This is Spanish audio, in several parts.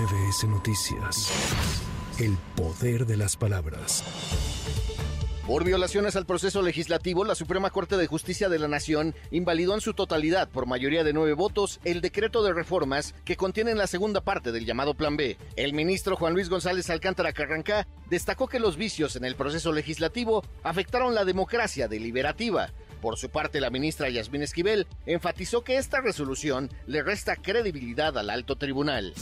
MBS Noticias. El poder de las palabras. Por violaciones al proceso legislativo, la Suprema Corte de Justicia de la Nación invalidó en su totalidad, por mayoría de nueve votos, el decreto de reformas que contiene la segunda parte del llamado Plan B. El ministro Juan Luis González Alcántara Carrancá destacó que los vicios en el proceso legislativo afectaron la democracia deliberativa. Por su parte, la ministra Yasmín Esquivel enfatizó que esta resolución le resta credibilidad al alto tribunal.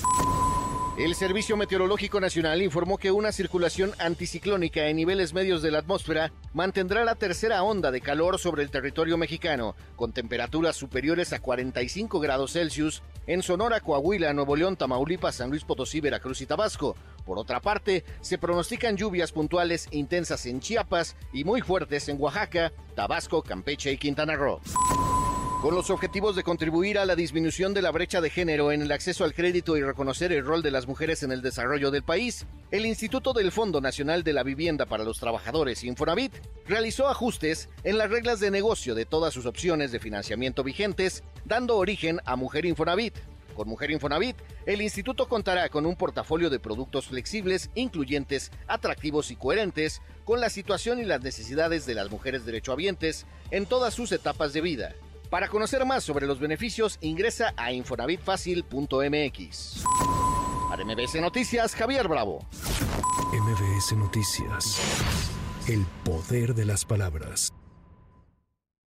El Servicio Meteorológico Nacional informó que una circulación anticiclónica en niveles medios de la atmósfera mantendrá la tercera onda de calor sobre el territorio mexicano, con temperaturas superiores a 45 grados Celsius en Sonora, Coahuila, Nuevo León, Tamaulipas, San Luis Potosí, Veracruz y Tabasco. Por otra parte, se pronostican lluvias puntuales intensas en Chiapas y muy fuertes en Oaxaca, Tabasco, Campeche y Quintana Roo con los objetivos de contribuir a la disminución de la brecha de género en el acceso al crédito y reconocer el rol de las mujeres en el desarrollo del país, el Instituto del Fondo Nacional de la Vivienda para los Trabajadores Infonavit realizó ajustes en las reglas de negocio de todas sus opciones de financiamiento vigentes, dando origen a Mujer Infonavit. Con Mujer Infonavit, el instituto contará con un portafolio de productos flexibles, incluyentes, atractivos y coherentes con la situación y las necesidades de las mujeres derechohabientes en todas sus etapas de vida. Para conocer más sobre los beneficios, ingresa a infonavitfacil.mx. Para MBS Noticias, Javier Bravo. MBS Noticias. El poder de las palabras.